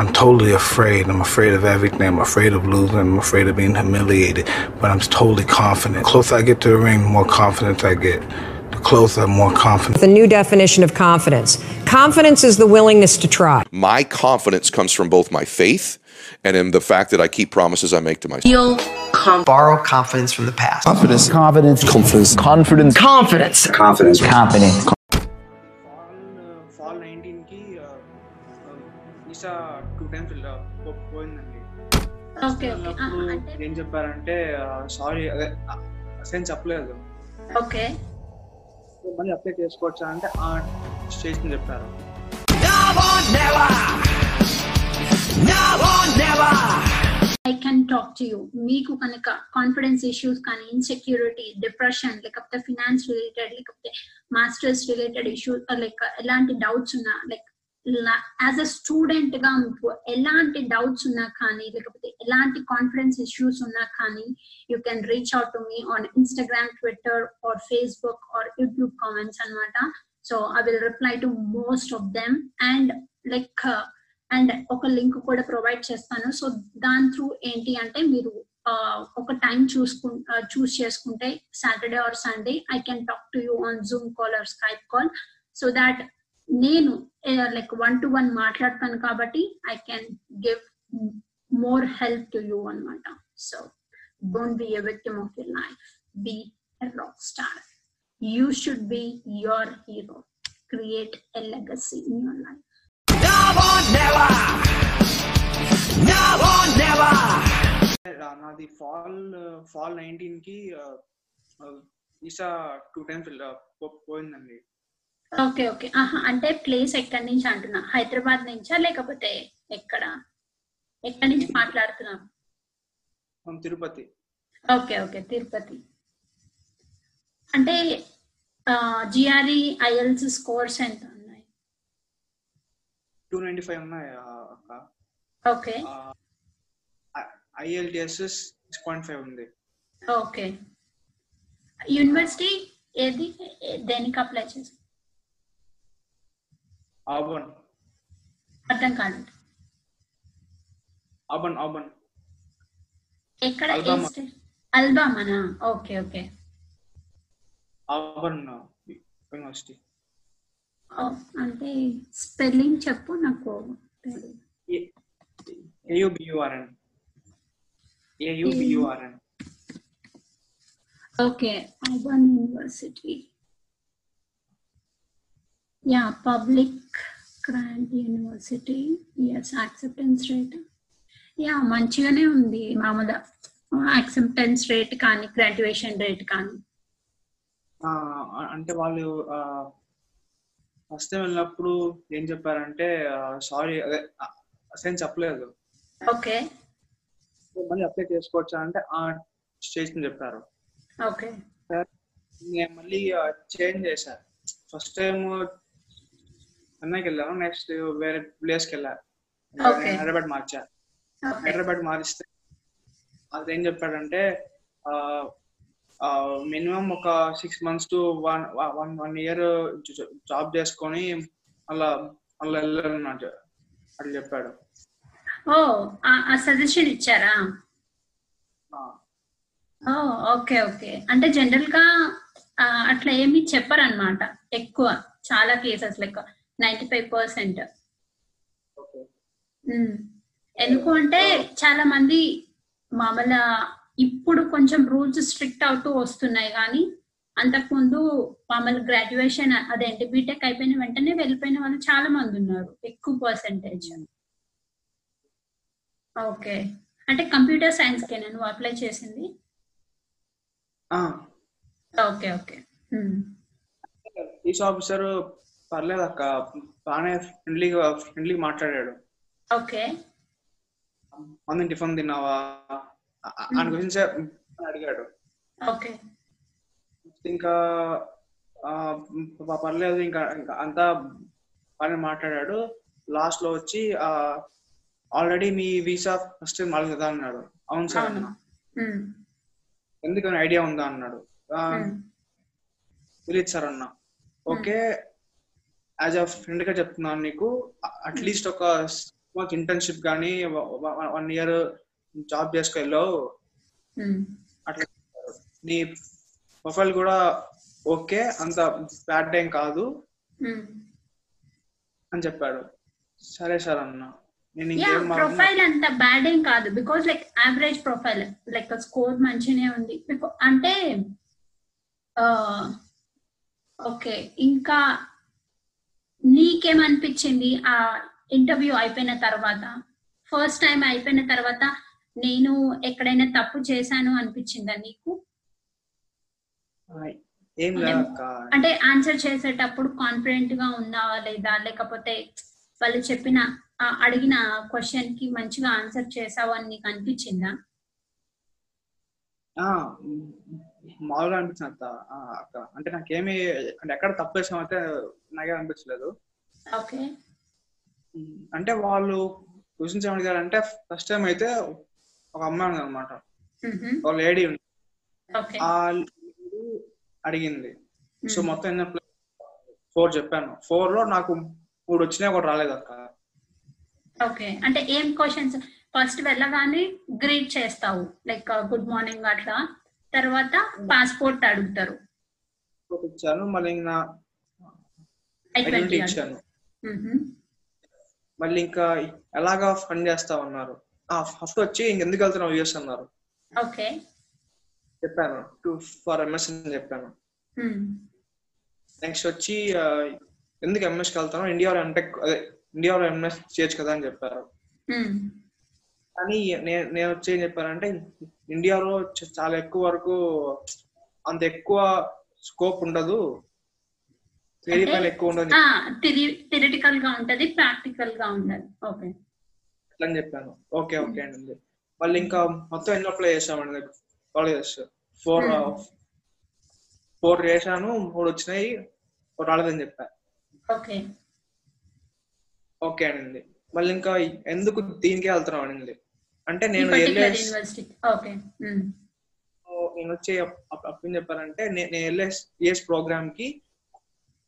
I'm totally afraid. I'm afraid of everything. I'm afraid of losing. I'm afraid of being humiliated. But I'm totally confident. The closer I get to the ring, the more confidence I get. The closer, I'm more confident. The new definition of confidence. Confidence is the willingness to try. My confidence comes from both my faith and in the fact that I keep promises I make to myself. Com- borrow confidence from the past. Confidence. Confidence. Confidence. Confidence. Confidence. Confidence. Confidence. Uh, times పోయిందండి. అప్పుడు ఏం చెప్పారంటే sorry అదే అసలు చెప్పలేదు. Okay. మళ్ళీ apply చేసుకోవచ్చా అంటే ఆ స్టేజ్ చెప్పారు. I can talk to you మీకు కనుక కాన్ఫిడెన్స్ ఇష్యూస్ కానీ ఇన్సెక్యూరిటీ డిప్రెషన్ లేకపోతే ఫినాన్స్ రిలేటెడ్ లేకపోతే మాస్టర్స్ రిలేటెడ్ ఇష్యూస్ లైక్ ఎలాంటి డౌట్స్ ఉన్నా లైక్ యాజ్ అ స్టూడెంట్గా మీకు ఎలాంటి డౌట్స్ ఉన్నా కానీ లేకపోతే ఎలాంటి కాన్ఫిడెన్స్ ఇష్యూస్ ఉన్నా కానీ you can reach out to me on Instagram Twitter or Facebook or YouTube comments అనమాట so I will reply to most of them and like and ఒక లింక్ కూడా ప్రొవైడ్ చేస్తాను సో దాని త్రూ ఏంటి అంటే మీరు ఒక టైం చూసుకు చూస్ చేసుకుంటే Saturday or Sunday I can talk to you on Zoom call or Skype call so that నేను లైక్ వన్ టు వన్ మాట్లాడతాను కాబట్టి I can give more help to you అనమాట so don't be a victim of your life be a rock star you should be your hero create a legacy in your life నాది fall fall నైన్టీన్కి ఈసా two times పోయిందండి. Okay okay. ఆహా అంటే place ఎక్కడి నుంచి అంటున్నా? హైదరాబాద్ నుంచా లేకపోతే ఎక్కడ? ఎక్కడి నుంచి మాట్లాడుతున్నాం తిరుపతి. Okay okay. తిరుపతి. అంటే జిఆర్ఈ ఐఎల్స్ స్కోర్స్ ఎంత ఉన్నాయి? టూ నైన్టీ ఫైవ్ ఉన్నాయి okay. IELTS six point five ఉంది. ఓకే. యూనివర్సిటీ ఏది? దేనికి అప్లై చేసి ఆబన్ అర్థం కాదు ఆబన్ ఆబన్ ఎక్కడ అల్బామానా ఓకే ఓకే ఆబన్ యూనివర్సిటీ అంటే స్పెల్లింగ్ చెప్పు నాకు A U B U R N A U B U R N okay urban university yeah public grant university yes acceptance rate yeah మంచిగానే ఉంది మామూలుగా. యాక్సెప్టెన్స్ రేట్ కానీ graduation rate కానీ. అంటే వాళ్ళు ఫస్ట్ టైం వెళ్ళినప్పుడు ఏం చెప్పారంటే సారీ అదే అసలు చెప్పలేదు. ఓకే. మళ్ళీ అప్లై చేసుకోవచ్చా అంటే ఆ స్టేజ్ చెప్పారు. ఓకే. నేను మళ్ళీ చేంజ్ చేశాను ఫస్ట్ టైం చెన్నైకి వెళ్ళాను నెక్స్ట్ వేరే ప్లేస్కి వెళ్ళాను Okay. హైదరాబాద్ మార్చా ఓకే. హైదరాబాద్ మారిస్తే అదేం చెప్పాడంటే మినిమం ఒక six months to one one one year job చేసుకొని అలా అలా వెళ్ళాలన్నమాట. అట్లా చెప్పాడు. ఓ ఆ సజెషన్ ఇచ్చారా? ఓ ఓకే ఓకే. అంటే జనరల్గా అట్లా ఏమి చెప్పరన్నమాట. ఎక్కువ చాలా కేసెస్ లెక్క. Ninety five percent. ఎందుకు అంటే చాలా మంది మామూలుగా ఇప్పుడు కొంచెం రూల్స్ స్ట్రిక్ట్ అవుతూ వస్తున్నాయి కానీ అంతకుముందు మామూలు గ్రాడ్యుయేషన్ అదేంటి బీటెక్ అయిపోయిన వెంటనే వెళ్ళిపోయిన వాళ్ళు చాలా మంది ఉన్నారు ఎక్కువ పర్సెంటేజ్. ఓకే. అంటే కంప్యూటర్ సైన్స్ కే నువ్వు అప్లై చేసింది? Okay okay. పోలీస్ ఆఫీసర్ పర్లేదు అక్క. బాగానే ఫ్రెండ్లీగా ఫ్రెండ్లీగా మాట్లాడాడు. ఓకే. మంది టిఫిన్ తిన్నావా? ఆయన గురించి అడిగాడు. ఓకే. ఇంకా పర్లేదు ఇంకా అంతా బాగానే మాట్లాడాడు. లాస్ట్లో వచ్చి ఆల్రెడీ మీ వీసా ఫస్ట్ అడగదు కదా అన్నాడు. అవును సార్ అన్నా. ఎందుకని ఐడియా ఉందా అన్నాడు. "ఆ, ఉమ్, తెలియదు సార్ అన్న. ఓకే. యాజ్ అ ఫ్రెండ్గా చెప్తున్నాను నీకు అట్లీస్ట్ ఒక మాకు ఇంటర్న్షిప్ కానీ వన్ ఇయర్ జాబ్ చేసుకెళ్ళావు అట్లా. నీ ప్రొఫైల్ కూడా ఓకే అంత బ్యాడ్ ఏం కాదు ఉమ్. అని చెప్పాడు సరే సార్ అన్న. ప్రొఫైల్ అంత బ్యాడ్ ఏం కాదు because like average profile like score మంచినే ఉంది అంటే ఓకే ఇంకా నీకేమనిపించింది ఆ ఇంటర్వ్యూ అయిపోయిన తర్వాత? ఫస్ట్ టైం అయిపోయిన తర్వాత నేను ఎక్కడైనా తప్పు చేశాను అనిపించిందా నీకు? అంటే ఆన్సర్ చేసేటప్పుడు కాన్ఫిడెంట్గా ఉన్నావా లేదా? లేకపోతే వాళ్ళు చెప్పిన అడిగిన క్వశ్చన్కి మంచిగా ఆన్సర్ చేసావు అని నీకు అనిపించిందా? మామూలుగా అనిపించింది అత్త ఆ, అక్క. అంటే నాకేమి అంటే ఎక్కడ తప్పు చేసామంటే నాకేం అనిపించలేదు. అంటే వాళ్ళు క్వశ్చన్స్ ఏమడిగారంటే ఫస్ట్ టైం అయితే ఒక అమ్మాయి ఉంది అనమాట ఒక లేడీ ఉంది. ఆ అడిగింది. సో మొత్తం ఎన్ని ఫోర్ చెప్పాను. ఫోర్లో నాకు మూడు వచ్చినాయి ఒకటి రాలేదు అక్క. ఓకే. అంటే ఏం క్వశ్చన్స్? ఫస్ట్ వెళ్ళగానే గ్రీట్ చేస్తావు. లైక్ గుడ్ మార్నింగ్ అట్లా. తర్వాత పాస్పోర్ట్ అడుగుతారు. ఇచ్చాను మళ్ళీ నా ఐడెంటిటీ ఇచ్చాను. మళ్ళీ ఇంకా ఎలాగా ఫండ్ చేస్తా ఉన్నారు ఆ ఫస్ట్ వచ్చి ఇంకెందుకు వెళ్తున్నావు యూఎస్ అన్నారు. ఓకే. చెప్పాను టు ఫర్ ఎంఎస్ అని చెప్పాను. నెక్స్ట్ వచ్చి ఎందుకు ఎంఎస్కి వెళ్తాను ఇండియాలో ఎంటెక్ అదే ఇండియాలో ఎంఎస్ చేయొచ్చు కదా అని చెప్పారు. కానీ నేను నేను వచ్చి ఏం చెప్పానంటే ఇండియాలో చాలా ఎక్కువ వరకు అంత ఎక్కువ స్కోప్ ఉండదు. థియరీ పైన ఎక్కువ ఉండదు ఆ థిరిటికల్గా ఉంటది ప్రాక్టికల్గా ఉండదు ఓకే. అట్లా చెప్పాను. ఓకే ఓకే అండి. మళ్ళీ ఇంకా మొత్తం ఎన్ని అప్లై చేసామండి కాలేజెస్ ఫోర్ ఫోర్ చేశాను మూడు వచ్చినాయి రాలేదని చెప్పా. ఓకే. ఓకే అనింది మళ్ళీ ఇంకా ఎందుకు దీనికే వెళ్తున్నాం అనింది అంటే నేను మ్. నేను వచ్చి అప్- అప్పుడు నే- నేను వెళ్ళే సిఎస్ ప్రోగ్రామ్కి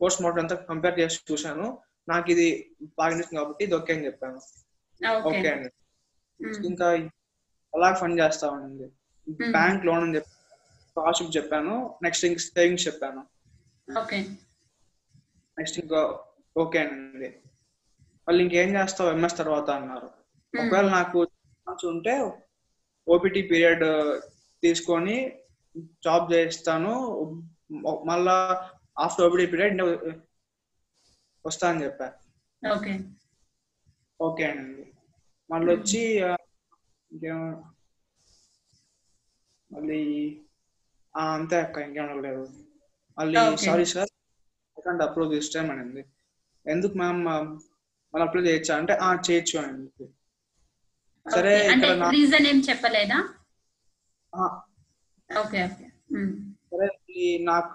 పోస్ట్ మార్టం అంతా కంపేర్ చేసి చూశాను. నాకు ఇది బాగా నచ్చింది కాబట్టి ఇది ఓకే అని చెప్పాను. ఓకే అండి మ్. ఇంకా అలా ఫండ్ చేస్తా ఉంది బ్యాంక్ లోన్ అని చెప్పి స్కాలర్షిప్ చెప్పాను. నెక్స్ట్ ఇంక సేవింగ్స్ చెప్పాను. నెక్స్ట్ ఇంకా ఓకే అండి. మళ్ళీ ఇంకేం చేస్తావు? ఎంఎస్ తర్వాత అన్నారు. ఒకవేళ నాకు ఛాన్స్ ఉంటే ఓపీటీ పీరియడ్ తీసుకొని జాబ్ చేస్తాను మళ్ళా ఆఫ్టర్ ఓపీటీ పీరియడ్ వస్తా అని చెప్పా. ఓకే. ఓకే అండి. మళ్ళీ వచ్చి మళ్ళీ ఆ, అంతే అక్క ఇంకేం అడగలేదు మళ్ళీ. Sorry sir second approve this time అనింది. ఎందుకు మ్యామ్ మళ్ళీ అప్లై చేయొచ్చా అంటే ఆ చేయొచ్చు అనింది. సరే రీజన్ ఏం చెప్పలేదా? Okay okay. సరే నాకు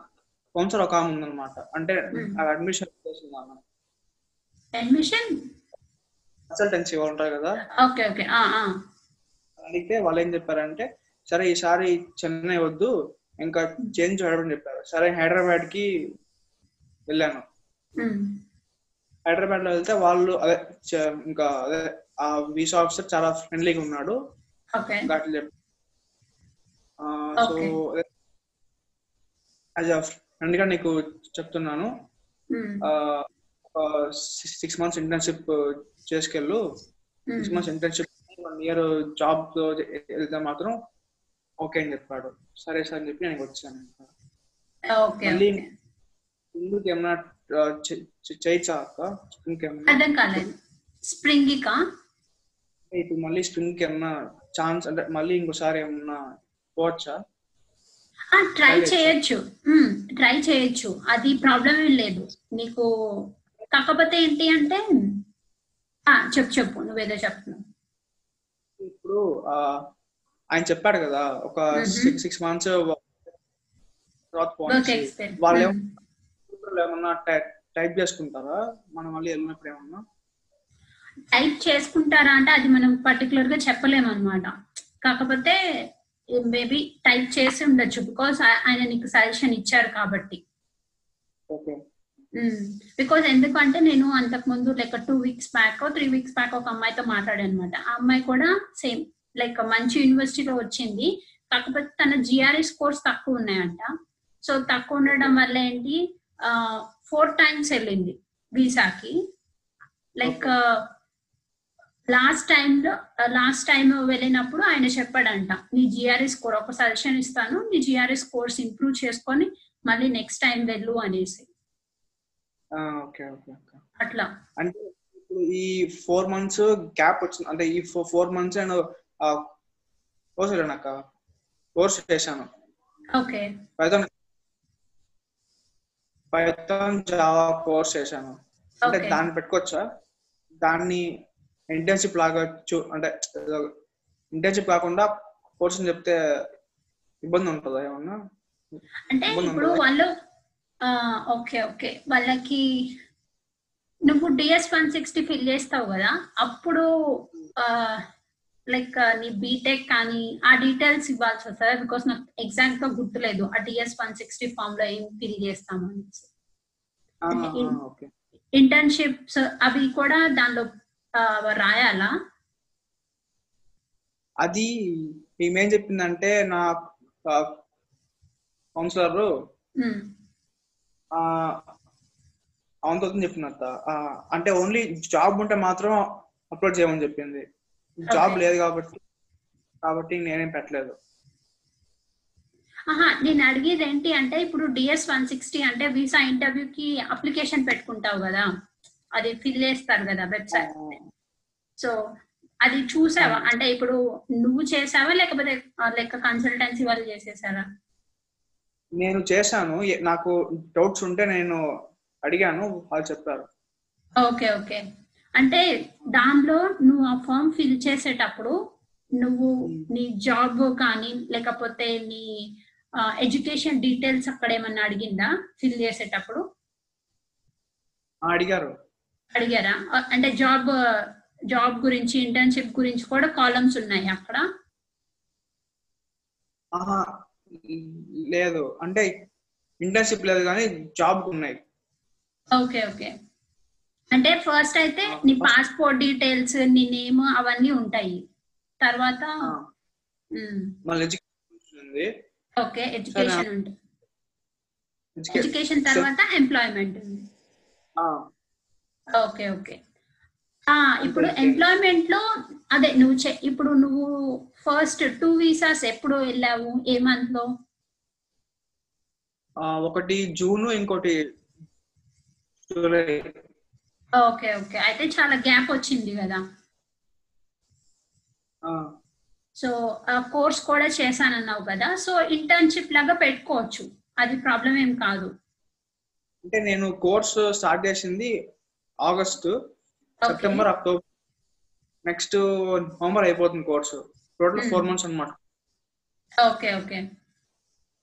కౌన్సిలర్ ఒక ఆమె ఉందన్నమాట. అంటే అడ్మిషన్ చేసింది ఆమె. అడ్మిషన్? కన్సల్టెన్సీ ఉంటారు కదా. Okay okay. అడిగితే వాళ్ళు ఏం చెప్పారంటే సరే ఈసారి చెన్నై వద్దు ఇంకా చేంజ్ హైదరాబాద్ చెప్పారు. సరే హైదరాబాద్కి వెళ్ళాను. హైదరాబాద్లో వెళ్తే వాళ్ళు అదే ఇంకా అదే ఆ వీసా ఆఫీసర్ చాలా ఫ్రెండ్లీగా ఉన్నాడు. సో. యాజ్ అ ఫ్రెండ్గా నీకు చెప్తున్నాను. Six months internship చేసుకెళ్ళు. Six months internship one year job వెళ్తే మాత్రం ఓకే అని చెప్పాడు. సరే సార్ అని చెప్పి నేను వచ్చాను. మళ్ళీ ఓకే. ముందుకు ఏమన్నా చేయొచ్చా అక్క? ఇంకేమన్నా అర్థం కాలేదు. స్ప్రింగికా? ఇప్పుడు మళ్ళీ స్ప్రింగ్కి ఏమన్నా ఛాన్స్ అంటే మళ్ళీ ఇంకోసారి ఏమన్నా పోవచ్చా? ట్రై చేయొచ్చు. ట్రై చేయొచ్చు. అది ప్రాబ్లం ఏం లేదు. నీకు కాకపోతే ఏంటి అంటే ఆ, చెప్పు చెప్పు. నువ్వేదో చెప్తున్నావు. ఇప్పుడు ఆయన చెప్పాడు కదా ఒక. సిక్స్ సిక్స్ మంత్స్ వాళ్ళు ఏమన్నా టైప్ చేసుకుంటారా? మనం మళ్ళీ వెళ్ళినప్పుడు ఏమన్నా? టైప్ చేసుకుంటారా అంటే అది మనం పర్టికులర్గా చెప్పలేము అనమాట కాకపోతే మేబీ టైప్ చేసి ఉండొచ్చు బికాస్ ఆయన నీకు సజెషన్ ఇచ్చారు కాబట్టి. బికాజ్ ఎందుకంటే నేను అంతకు ముందు like two weeks back three weeks back ఒక అమ్మాయితో మాట్లాడాను అనమాట ఆ అమ్మాయి కూడా సేమ్ లైక్ మంచి యూనివర్సిటీలో వచ్చింది. కాకపోతే తన జిఆర్ఎస్ కోర్స్ తక్కువ ఉన్నాయంట. సో తక్కువ ఉండడం వల్ల ఏంటి ఫోర్ టైమ్స్ వెళ్ళింది వీసాకి. లైక్ లాస్ట్ టైంలో లాస్ట్ టైం వెళ్ళినప్పుడు ఆయన చెప్పాడంట నీ జిఆర్ఎస్ కోర్ ఒక సజెషన్ ఇస్తాను నీ జిఆర్ఎస్ కోర్స్ ఇంప్రూవ్ చేసుకొని మళ్ళీ నెక్స్ట్ టైం వెళ్ళు అనేసి. Okay okay okay. అట్లా. అంటే ఈ ఫోర్ మంత్స్ గ్యాప్ వచ్చింది అంటే ఈ ఫోర్ మంత్స్ నేను కోర్స్ వెళ్ళాక కోర్స్ చేశాను. Okay. Python Python Java course చేశాను. అంటే. దాన్ని పెట్టుకోవచ్చా? దాన్ని ఇంటర్న్షిప్ లాగా అంటే ఇంటర్న్షిప్ కాకుండా కోర్స్ చెప్తే ఇబ్బంది ఉంటుందా ఏమన్నా? అంటే ఇప్పుడు? వాళ్ళు ఓకే ఓకే. వాళ్ళకి నువ్వు డిఎస్ వన్ సిక్స్టీ ఫిల్ చేస్తావు కదా అప్పుడు లైక్ నీ బీటెక్ కానీ ఆ డీటెయిల్స్ ఇవ్వాల్సి వస్తుంది? బికాస్ నాకు ఎగ్జాక్ట్గా గుర్తులేదు ఆ డిఎస్ వన్ సిక్స్టీ ఫామ్లో ఏం ఫిల్ చేస్తాము అనేసి ఆ, అంటే ఆ, ఇన్- ఓకే. ఇంటర్న్షిప్స్ అవి కూడా దానిలో రాయాలా? అది ఈమెం చెప్పిందంటే నా కౌన్సిలర్. అవునతో చెప్పినట్ట అంటే ఓన్లీ జాబ్ ఉంటే మాత్రం అప్లోడ్ చేయమని చెప్పింది. జాబ్. లేదు కాబట్టి కాబట్టి నేనేం పెట్టలేదు. ఆహా నేను అడిగేది ఏంటి అంటే ఇప్పుడు డిఎస్ వన్ సిక్స్టీ అంటే వీసా ఇంటర్వ్యూకి అప్లికేషన్ పెట్టుకుంటావు కదా. అది ఫిల్ చేస్తారు కదా వెబ్సైట్ సో అది చూసావా? అంటే ఇప్పుడు నువ్వు చేసావా? లేకపోతే లెక్క కన్సల్టెన్సీ వాళ్ళు చేసేసారా? నేను చేశాను. నాకు డౌట్స్ ఉంటే నేను అడిగాను. వాళ్ళు చెప్పారు. Okay okay. అంటే దానిలో నువ్వు ఆ ఫామ్ ఫిల్ చేసేటప్పుడు నువ్వు నీ జాబ్ కానీ లేకపోతే నీ ఎడ్యుకేషన్ డీటెయిల్స్ అక్కడ ఏమన్నా అడిగిందా? ఫిల్ చేసేటప్పుడు? అడిగారు. అడిగారా? అంటే జాబ్ జాబ్ గురించి ఇంటర్న్షిప్ గురించి కూడా కాలమ్స్ ఉన్నాయి అక్కడ? లేదు. అంటే ఇంటర్న్షిప్ లేదు కానీ జాబ్ ఉన్నాయి. Okay okay. అంటే ఫస్ట్ అయితే నీ పాస్పోర్ట్ డీటెయిల్స్ నీ నేమ్ అవన్నీ ఉంటాయి. తర్వాత ఓకే ఎడ్యుకేషన్ ఉంటుంది ఎడ్యుకేషన్ తర్వాత ఎంప్లాయ్మెంట్ ఉంది. Okay okay. ఆ ఇప్పుడు. ఎంప్లాయ్మెంట్లో అదే నువ్వు ఇప్పుడు నువ్వు ఫస్ట్ టూ వీసాస్ ఎప్పుడు వెళ్ళావు? ఏ మంత్లో? ఒకటి జూన్ ఇంకోటి జూలై. Okay okay. అయితే చాలా గ్యాప్ వచ్చింది కదా? సో ఆ కోర్స్ కూడా చేశానన్నావు కదా? సో ఇంటర్న్షిప్ లాగా పెట్టుకోవచ్చు. అది ప్రాబ్లం ఏం కాదు. అంటే నేను కోర్స్ స్టార్ట్ చేసింది August September October. Next November అయిపోతుంది course. Total Hmm. Four months అనమాట ఓకే ఓకే.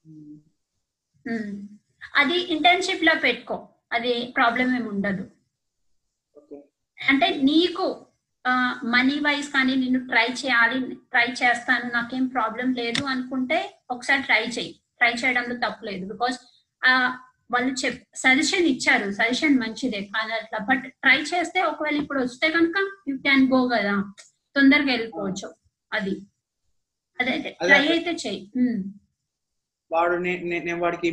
ఉమ్. అది ఇంటర్న్షిప్లో పెట్టుకో. అది ప్రాబ్లం ఏమి ఉండదు. అంటే నీకు మనీ వైజ్ కానీ నిన్ను ట్రై చేయాలి ట్రై చేస్తాను నాకేం ప్రాబ్లం లేదు అనుకుంటే ఒకసారి ట్రై చేయి ట్రై చేయడంలో తప్పు లేదు. బికాస్ వాళ్ళు చెప్ సజెషన్ ఇచ్చారు. సజెషన్ మంచిదే. కానీ అట్లా బట్ ట్రై చేస్తే ఒకవేళ ఇప్పుడు వస్తే కనుక యూ క్యాన్ గో కదా. తొందరగా వెళ్ళిపోవచ్చు. అది. అదే అదే. ట్రై అయితే చెయ్యి. వాడు నేను వాడికి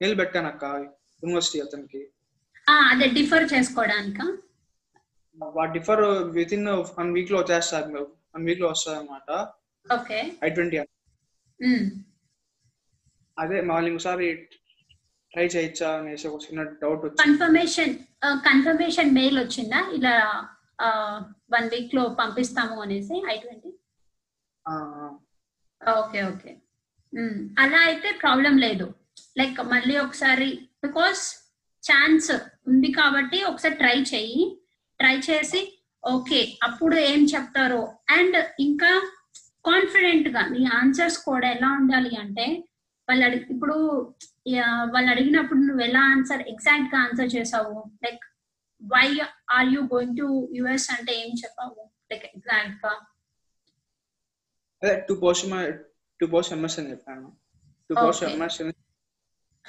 మెయిల్ పెట్టాను అక్క యూనివర్సిటీ అతనికి. ఆ, అదే డిఫర్ చేసుకోవడానికా? వాడు డిఫర్ విత్ ఇన్ వన్ వీక్లో వచ్చేస్తారు వన్ వీక్లో వస్తుంది అనమాట ఓకే ఐ ట్వంటీ. అదే మళ్ళీ ఇంకోసారి ట్రై చేయొచ్చా అనేసి ఒక చిన్న డౌట్ వచ్చింది. కన్ఫర్మేషన్ కన్ఫర్మేషన్ మెయిల్ వచ్చిందా? ఇలా వన్ వీక్లో పంపిస్తాము అనేసి ఐ ట్వంటీ? Okay okay. అలా అయితే ప్రాబ్లం లేదు. లైక్ మళ్ళీ ఒకసారి బికాస్ ఛాన్స్ ఉంది కాబట్టి ఒకసారి ట్రై చెయ్యి ట్రై చేసి ఓకే అప్పుడు ఏం చెప్తారో. అండ్ ఇంకా కాన్ఫిడెంట్గా నీ ఆన్సర్స్ కూడా ఎలా ఉండాలి అంటే వాళ్ళు ఇప్పుడు వాళ్ళు అడిగినప్పుడు నువ్వు ఎలా ఆన్సర్ ఎగ్జాక్ట్గా ఆన్సర్ చేసావు? Like why are you going to US అంటే ఏం చెప్పావు? లైక్ ఎగ్జాక్ట్గా. టూ టూ ఎంఎస్ అని చెప్పాను. To. MS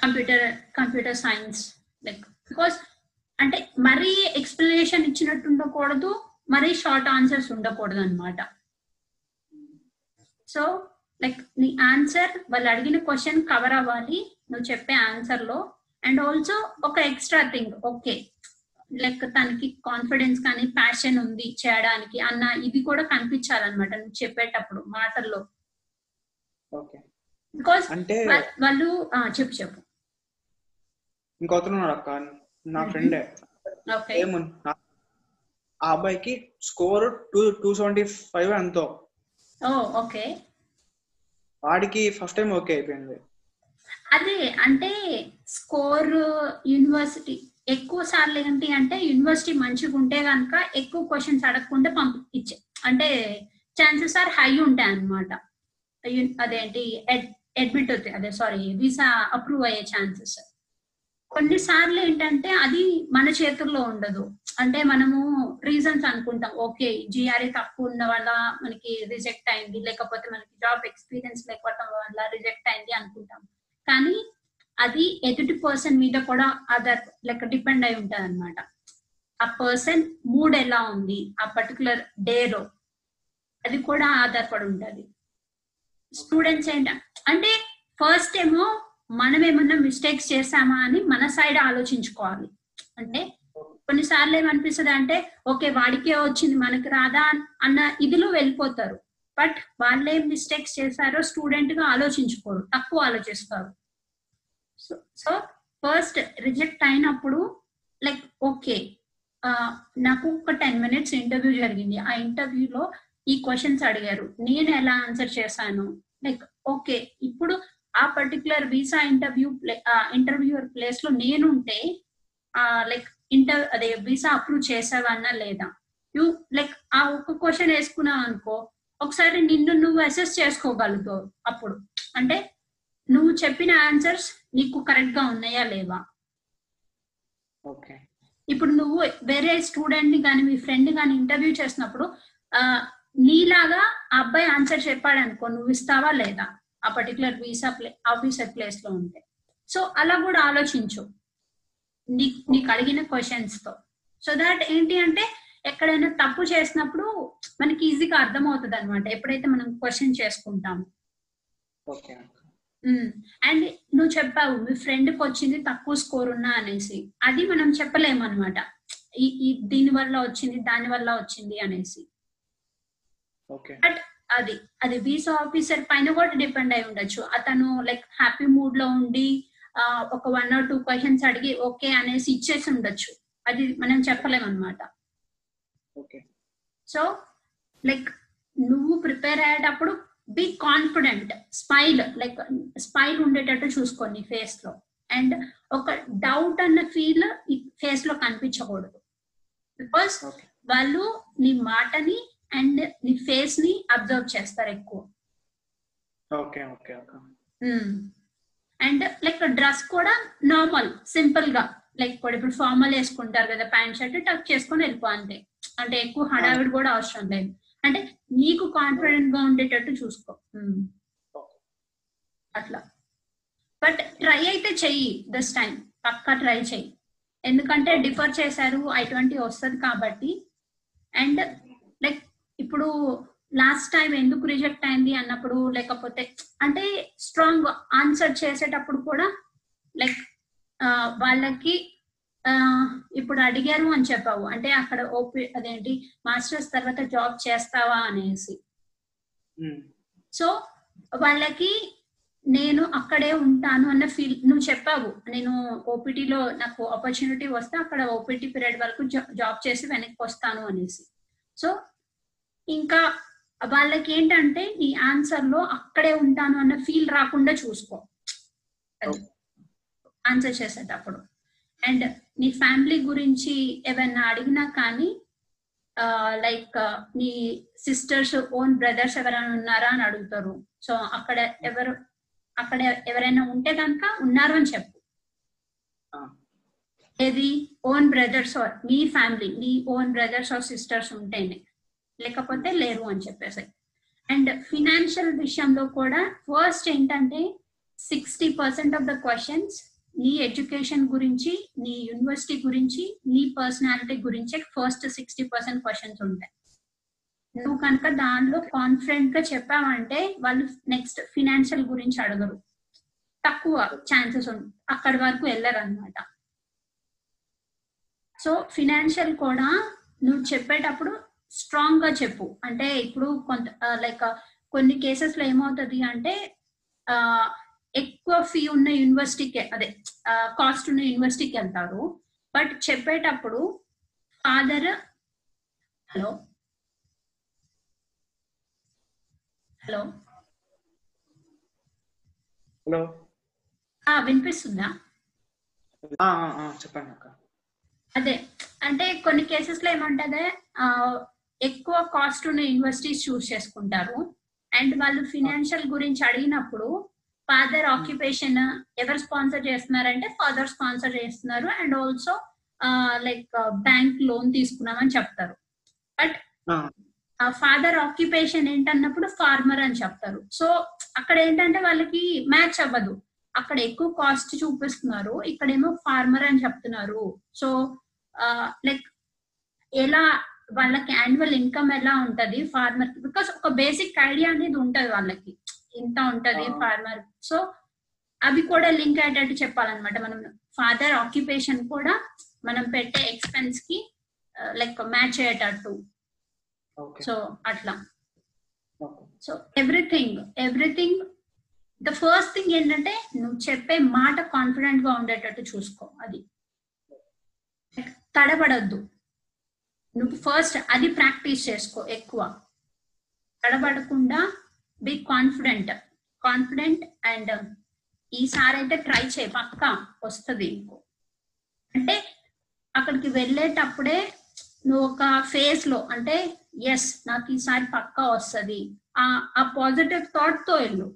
computer computer science like because అంటే మరీ ఎక్స్ప్లెనేషన్ ఇచ్చినట్టు ఉండకూడదు మరీ షార్ట్ ఆన్సర్స్ ఉండకూడదు అనమాట సో లైక్ నీ ఆన్సర్ వాళ్ళు అడిగిన క్వశ్చన్ కవర్ అవ్వాలి. నువ్వు చెప్పే ఆన్సర్లో. అండ్ ఆల్సో ఒక ఎక్స్ట్రా థింగ్ ఓకే లైక్ తనకి కాన్ఫిడెన్స్ కానీ ప్యాషన్ ఉంది చేయడానికి అన్న ఇది కూడా కనిపించాలన్నమాట నువ్వు చెప్పేటప్పుడు మాటల్లో. బికాస్ అంటే వాళ్ళు చెప్పు చెప్పు. అక్క నా ఫ్రెండే ఏముంది ఆ అబ్బాయికి score two two seventy five ఎంతో ఓకే వాడికి ఫస్ట్ టైం ఓకే అయిపోయింది. అదే అంటే స్కోర్ యూనివర్సిటీ ఎక్కువ సార్లు ఏంటి అంటే యూనివర్సిటీ మంచిగా ఉంటే కనుక ఎక్కువ క్వశ్చన్స్ అడగకుండా పంపించే అంటే ఛాన్సెస్ ఆర్ హై ఉంటాయి అన్నమాట. అదేంటి అడ్మిట్ అవుతాయి. అదే సారీ వీసా అప్రూవ్ అయ్యే ఛాన్సెస్ కొన్నిసార్లు ఏంటంటే అది మన చేతుల్లో ఉండదు. అంటే మనము రీజన్స్ అనుకుంటాం. ఓకే జిఆర్ఏ తక్కువ ఉన్న వల్ల మనకి రిజెక్ట్ అయింది లేకపోతే మనకి జాబ్ ఎక్స్పీరియన్స్ లేకపోవడం వల్ల రిజెక్ట్ అయింది అనుకుంటాం. కానీ అది ఎదుటి పర్సన్ మీద కూడా ఆధార్ లైక్ డిపెండ్ అయి ఉంటుంది అనమాట ఆ పర్సన్ మూడ్ ఎలా ఉంది ఆ పర్టికులర్ డేలో అది కూడా ఆధారపడి ఉంటది. స్టూడెంట్స్ ఏంట అంటే ఫస్ట్ ఏమో మనం ఏమన్నా మిస్టేక్స్ చేసామా అని మన సైడ్ ఆలోచించుకోవాలి. అంటే కొన్నిసార్లు ఏమనిపిస్తుంది అంటే ఓకే వాడికే వచ్చింది మనకి రాదా అన్న ఇదిలో వెళ్ళిపోతారు. బట్ వాళ్ళు ఏం మిస్టేక్స్ చేశారో స్టూడెంట్గా ఆలోచించుకోరు తక్కువ ఆలోచిస్తారు. సో ఫస్ట్ రిజెక్ట్ అయినప్పుడు లైక్ ఓకే నాకు ఒక టెన్ మినిట్స్ ఇంటర్వ్యూ జరిగింది. ఆ ఇంటర్వ్యూలో ఈ క్వశ్చన్స్ అడిగారు. నేను ఎలా ఆన్సర్ చేశాను? లైక్ ఓకే ఇప్పుడు ఆ పర్టికులర్ వీసా ఇంటర్వ్యూ ఇంటర్వ్యూర్ ప్లేస్లో నేనుంటే లైక్ ఇంటర్ అదే వీసా అప్రూవ్ చేసావన్నా లేదా? యూ లైక్ ఆ ఒక్క క్వశ్చన్ వేసుకున్నావు అనుకో ఒకసారి నిన్ను నువ్వు అసెస్ చేసుకోగలుగుతావు అప్పుడు. అంటే నువ్వు చెప్పిన ఆన్సర్స్ నీకు కరెక్ట్గా ఉన్నాయా లేవా? ఓకే ఇప్పుడు నువ్వు వేరే స్టూడెంట్ని కానీ మీ ఫ్రెండ్ కానీ ఇంటర్వ్యూ చేసినప్పుడు నీలాగా ఆ అబ్బాయి ఆన్సర్ చెప్పాడు అనుకో నువ్వు ఇస్తావా లేదా? ఆ పర్టికులర్ వీసా ప్లే ఆఫీసర్ ప్లేస్లో ఉంటే. సో అలా కూడా ఆలోచించు. నీ నీకు అడిగిన క్వశ్చన్స్తో. సో దాట్ ఏంటి అంటే ఎక్కడైనా తప్పు చేసినప్పుడు మనకి ఈజీగా అర్థమవుతుంది అనమాట ఎప్పుడైతే మనం క్వశ్చన్ చేసుకుంటాము. అండ్ నువ్వు చెప్పావు మీ ఫ్రెండ్కి వచ్చింది తక్కువ స్కోర్ ఉన్నా అనేసి. అది మనం చెప్పలేము అనమాట ఈ దీని వల్ల వచ్చింది దాని వల్ల వచ్చింది అనేసి. బట్ అది అది వీసా ఆఫీసర్ పైన కూడా డిపెండ్ అయి ఉండొచ్చు. అతను లైక్ హ్యాపీ మూడ్లో ఉండి ఒక వన్ ఆర్ టూ క్వశ్చన్స్ అడిగి ఓకే అనేసి ఇచ్చేసి ఉండొచ్చు. అది మనం చెప్పలేము అనమాట సో లైక్ నువ్వు ప్రిపేర్ అయ్యేటప్పుడు be confident smile like smile ఉండేటట్టు చూసుకోండి ఫేస్లో. అండ్ ఒక డౌట్ అన్న ఫీల్ ఫేస్లో కనిపించకూడదు. బికాస్ వాళ్ళు నీ మాటని అండ్ నీ ఫేస్ని అబ్జర్వ్ చేస్తారు ఎక్కువ. Okay okay okay. And like dress కూడా నార్మల్ సింపుల్గా. లైక్ ఇప్పుడు ఇప్పుడు ఫార్మల్ వేసుకుంటారు కదా ప్యాంట్ షర్ట్ టక్ చేసుకొని వెళ్ళిపో అంతే. అంటే ఎక్కువ హడావిడి కూడా అవసరం లేదు. అంటే నీకు కాన్ఫిడెంట్గా ఉండేటట్టు చూసుకో. అట్లా. బట్ ట్రై అయితే చెయ్యి దిస్ టైం పక్కా ట్రై చెయ్యి. ఎందుకంటే డిఫర్ చేశారు ఐ ట్వంటీ వస్తుంది కాబట్టి. అండ్ ఇప్పుడు లాస్ట్ టైం ఎందుకు రిజెక్ట్ అయింది అన్నప్పుడు లేకపోతే అంటే స్ట్రాంగ్ ఆన్సర్ చేసేటప్పుడు కూడా లైక్ వాళ్ళకి ఇప్పుడు అడిగారు అని చెప్పావు. అంటే అక్కడ ఓపీ అదేంటి మాస్టర్స్ తర్వాత జాబ్ చేస్తావా అనేసి. సో వాళ్ళకి నేను అక్కడే ఉంటాను అన్న ఫీల్ నువ్వు చెప్పావు. నేను ఓపీటీలో నాకు ఆపర్చునిటీ వస్తే అక్కడ ఓపీటీ పీరియడ్ వరకు జాబ్ చేసి వెనక్కి వస్తాను అనేసి. సో ఇంకా వాళ్ళకి ఏంటంటే నీ ఆన్సర్లో అక్కడే ఉంటాను అన్న ఫీల్ రాకుండా చూసుకో. ఆన్సర్ చేసేటప్పుడు. అండ్ నీ ఫ్యామిలీ గురించి ఏమైనా అడిగినా కానీ లైక్ నీ సిస్టర్స్ ఓన్ బ్రదర్స్ ఎవరైనా ఉన్నారా అని అడుగుతారు. సో అక్కడ ఎవరు అక్కడ ఎవరైనా ఉంటే కనుక ఉన్నారు అని చెప్పు. ఏది? ఓన్ బ్రదర్స్ ఆర్ మీ ఫ్యామిలీ నీ ఓన్ బ్రదర్స్ ఆర్ సిస్టర్స్ ఉంటేనే. లేకపోతే లేరు అని చెప్పేసి. అండ్ ఫినాన్షియల్ విషయంలో కూడా ఫస్ట్ ఏంటంటే sixty percent of the questions నీ ఎడ్యుకేషన్ గురించి నీ యూనివర్సిటీ గురించి నీ పర్సనాలిటీ గురించి ఫస్ట్ సిక్స్టీ పర్సెంట్ క్వశ్చన్స్ ఉంటాయి. నువ్వు కనుక దానిలో కాన్ఫిడెంట్గా చెప్పావంటే వాళ్ళు నెక్స్ట్ ఫినాన్షియల్ గురించి అడగరు. తక్కువ ఛాన్సెస్ ఉంటాయి అక్కడి వరకు వెళ్ళరు అనమాట సో ఫినాన్షియల్ కూడా నువ్వు చెప్పేటప్పుడు స్ట్రాంగ్గా చెప్పు. అంటే ఇప్పుడు కొంత లైక్ కొన్ని కేసెస్లో ఏమవుతుంది అంటే ఆ ఎక్కువ ఫీ ఉన్న యూనివర్సిటీకి అదే కాస్ట్ ఉన్న యూనివర్సిటీకి వెళ్తారు. బట్ చెప్పేటప్పుడు ఫాదర్ హలో హలో హలో ఆ వినిపిస్తుందా? చెప్పండి అదే అంటే కొన్ని కేసెస్లో ఏమంటదే ఆ, ఎక్కువ కాస్ట్ ఉన్న యూనివర్సిటీస్ చూస్ చేసుకుంటారు. అండ్ వాళ్ళు ఫినాన్షియల్ గురించి అడిగినప్పుడు ఫాదర్ ఆక్యుపేషన్ ఎవరు స్పాన్సర్ చేస్తున్నారంటే ఫాదర్ స్పాన్సర్ చేస్తున్నారు. And also like bank loan తీసుకున్నామని చెప్తారు. బట్ ఫాదర్ ఆక్యుపేషన్ ఏంటన్నప్పుడు ఫార్మర్ అని చెప్తారు. సో అక్కడ ఏంటంటే వాళ్ళకి మ్యాచ్ అవ్వదు. అక్కడ ఎక్కువ కాస్ట్ చూపిస్తున్నారు. ఇక్కడేమో ఫార్మర్ అని చెప్తున్నారు. సో లైక్ ఎలా వాళ్ళకి యాన్యువల్ ఇన్కమ్ ఎలా ఉంటది ఫార్మర్ బికాస్ ఒక బేసిక్ ఐడియా అనేది ఉంటది వాళ్ళకి. ఇంత ఉంటది ఫార్మర్ సో అవి కూడా లింక్ అయ్యేటట్టు చెప్పాలన్నమాట. మనం ఫాదర్ ఆక్యుపేషన్ కూడా మనం పెట్టే ఎక్స్పెన్స్కి లైక్ మ్యాచ్ అయ్యేటట్టు. సో అట్లా. So everything everything the first thing ఏంటంటే నువ్వు చెప్పే మాట కాన్ఫిడెంట్గా ఉండేటట్టు చూసుకో అది. తడబడద్దు. నువ్వు ఫస్ట్ అది ప్రాక్టీస్ చేసుకో ఎక్కువ. తడబడకుండా బి కాన్ఫిడెంట్ కాన్ఫిడెంట్ అండ్ ఈసారి అయితే ట్రై చేయి పక్క వస్తుంది ఇంకో అంటే అక్కడికి వెళ్ళేటప్పుడే నువ్వు ఒక ఫేజ్లో అంటే ఎస్ నాకు ఈసారి పక్కా వస్తుంది. ఆ ఆ పాజిటివ్ థాట్తో వెళ్ళు.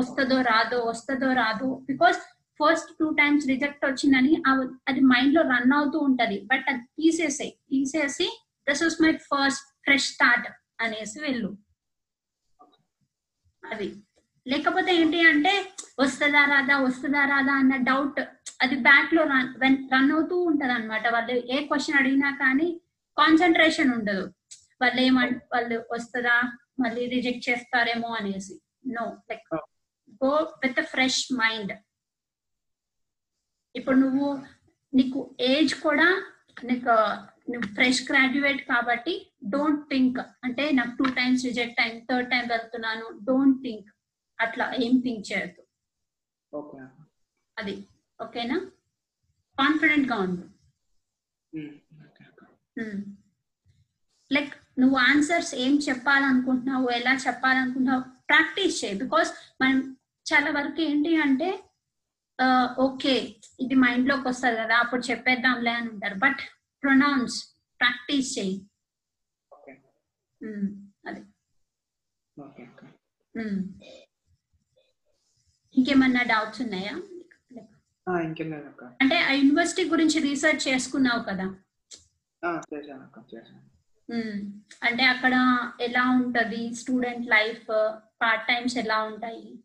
వస్తుందో రాదో వస్తుందో రాదో because first two times reject వచ్చిందని అది మైండ్లో రన్ అవుతూ ఉంటది. బట్ అది తీసేసే తీసేసి this is my first fresh start అనేసి వెళ్ళు. అది. లేకపోతే ఏంటి అంటే వస్తుందా రాదా? వస్తుందా రాదా? అన్న డౌట్ అది బ్యాక్లో రన్ రన్ అవుతూ ఉంటది అనమాట వాళ్ళు ఏ క్వశ్చన్ అడిగినా కానీ కాన్సన్ట్రేషన్ ఉండదు. వాళ్ళు ఏమంట వాళ్ళు వస్తుందా? మళ్ళీ రిజెక్ట్ చేస్తారేమో అనేసి. No like go with fresh mind ఇప్పుడు నువ్వు నీకు ఏజ్ కూడా నీకు నువ్వు ఫ్రెష్ గ్రాడ్యుయేట్ కాబట్టి డోంట్ థింక్ అంటే నాకు టూ టైమ్స్ రిజెక్ట్ అయింది థర్డ్ టైం వెళ్తున్నాను డోంట్ థింక్ అట్లా ఏం థింక్ చేయొద్దు. అది ఓకేనా కాన్ఫిడెంట్గా ఉండు. లైక్ నువ్వు ఆన్సర్స్ ఏం చెప్పాలనుకుంటున్నావు ఎలా చెప్పాలనుకుంటున్నావు ప్రాక్టీస్ చేయి. బికాస్ మనం చాలా వరకు ఏంటి అంటే ఓకే. ఇది మైండ్లోకి వస్తుంది కదా అప్పుడు చెప్పేద్దాంలే అని ఉంటారు. బట్ ప్రొనౌన్స్ ప్రాక్టీస్ చేయి. అది. ఇంకేమన్నా డౌట్స్ ఉన్నాయా? అంటే ఆ యూనివర్సిటీ గురించి రీసెర్చ్ చేసుకున్నావు కదా? అంటే అక్కడ ఎలా ఉంటది? స్టూడెంట్ లైఫ్ పార్ట్ టైమ్స్ ఎలా ఉంటాయి?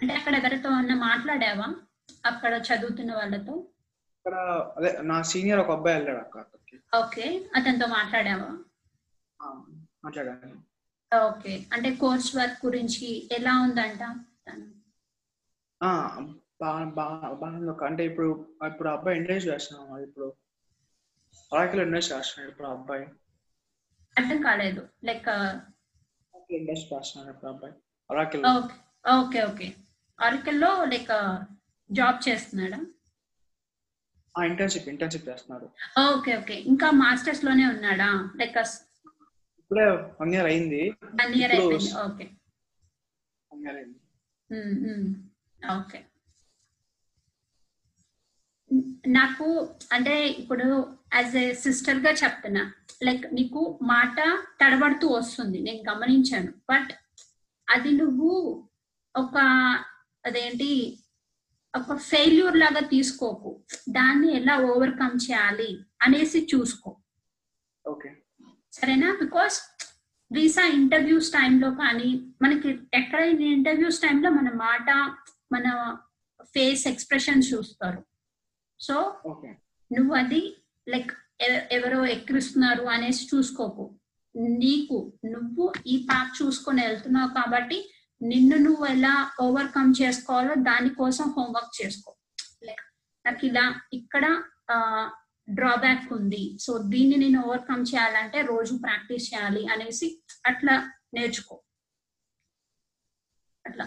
అంటే అక్కడ ఎవరితో అన్న మాట్లాడావా? అక్కడ చదువుతున్న వాళ్ళతో? ఇక్కడ అదే నా సీనియర్ ఒక అబ్బాయి వెళ్ళాడు అక్క ఓకే అతనితో మాట్లాడావా? మాట్లాడాను. ఓకే అంటే కోర్స్ వర్క్ గురించి ఎలా ఉందంట? బాగా అంటే ఇప్పుడు ఇప్పుడు అబ్బాయి ఇండస్ట్రీ చేస్తున్నాం ఇప్పుడు. అరకిలో ఇండస్ట్రీ చేస్తున్నాడు ఇప్పుడు అబ్బాయి. అర్థం కాలేదు. లైక్ ఇండస్ట్రీ చేస్తున్నాడు ఇప్పుడు అబ్బాయి. అరకిలో ఓకే ఓకే ఓకే. ఆర్కిల్లో లైక్ జాబ్ చేస్తున్నాడా? ఇంటర్న్షిప్ ఇంటర్న్షిప్ చేస్తున్నాడు. Okay okay. ఇంకా మాస్టర్స్లోనే ఉన్నాడా? లైక్ ఇప్పుడే వన్ ఇయర్ అయింది. వన్ ఇయర్ అయిపోయింది. ఓకే. వన్ ఇయర్ అయింది. ఓకే. నాకు అంటే ఇప్పుడు యాజ్ ఏ సిస్టర్గా చెప్తున్నా లైక్ నీకు మాట తడబడుతూ వస్తుంది. నేను గమనించాను. బట్ అది నువ్వు ఒక అదేంటి? ఒక ఫెయిల్యూర్ లాగా తీసుకోకు. దాన్ని ఎలా ఓవర్కమ్ చేయాలి అనేసి చూసుకో. సరేనా? బికాస్ వీసా ఇంటర్వ్యూస్ టైంలో కానీ మనకి ఎక్కడైనా ఇంటర్వ్యూస్ టైంలో మన మాట మన ఫేస్ ఎక్స్ప్రెషన్ చూస్తారు. సో నువ్వు అది లైక్ ఎవరో ఎక్కిరిస్తున్నారు అనేసి చూసుకోకు. నీకు నువ్వు ఈ పాత్ చూసుకొని వెళ్తున్నావు కాబట్టి నిన్ను నువ్వు ఎలా ఓవర్కమ్ చేసుకోవాలో దానికోసం హోంవర్క్ చేసుకో. లైక్ నాకు ఇలా ఇక్కడ డ్రాబ్యాక్ ఉంది. సో దీన్ని నేను ఓవర్కమ్ చేయాలంటే రోజు ప్రాక్టీస్ చేయాలి అనేసి అట్లా నేర్చుకో. అట్లా.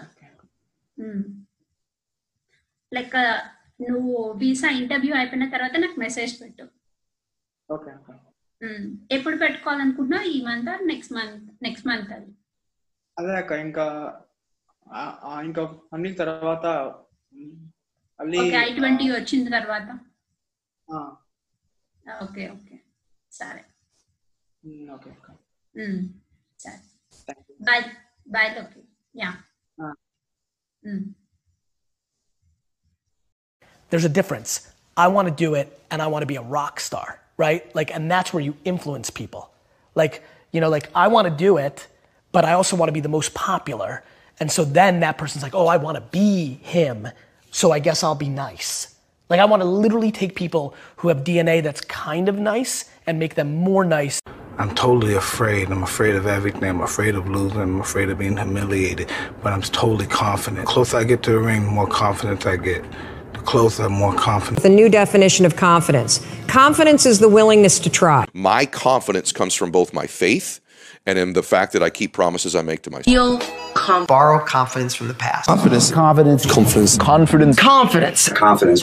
లైక్ నువ్వు వీసా ఇంటర్వ్యూ అయిపోయిన తర్వాత నాకు మెసేజ్ పెట్టు. ఉమ్, ఎప్పుడు పెట్టుకోవాలనుకుంటున్నావు? ఈ month next month next month అది. అదే అక్క ఇంకా ఆ- ఆ ఇంకా అన్ని తర్వాత ఉమ్, మళ్ళీ ఓకే ఐ ట్వంటీ వచ్చిన తర్వాత ఆ, ఓకే ఓకే సరే ఉమ్, ఓకే అక్క ఉమ్, సరే thank you bye bye okay yeah ఆ. there's a difference. I want to do it and I want to be a rock star, right? Like, and that's where you influence people. Like, you know, like I want to do it, but I also want to be the most popular. And so then that person's like, oh, I want to be him. So I guess I'll be nice. Like, I want to literally take people who have DNA that's kind of nice and make them more nice. I'm totally afraid. I'm afraid of everything. I'm afraid of losing. I'm afraid of being humiliated. But I'm totally confident. The closer I get to the ring, the more confidence I get. The closer, I'm more confident. The new definition of confidence. Confidence is the willingness to try. My confidence comes from both my faith and in the fact that I keep promises I make to myself. Feel com- borrow confidence from the past. Confidence. Confidence. Confidence. Confidence. Confidence. Confidence. Confidence.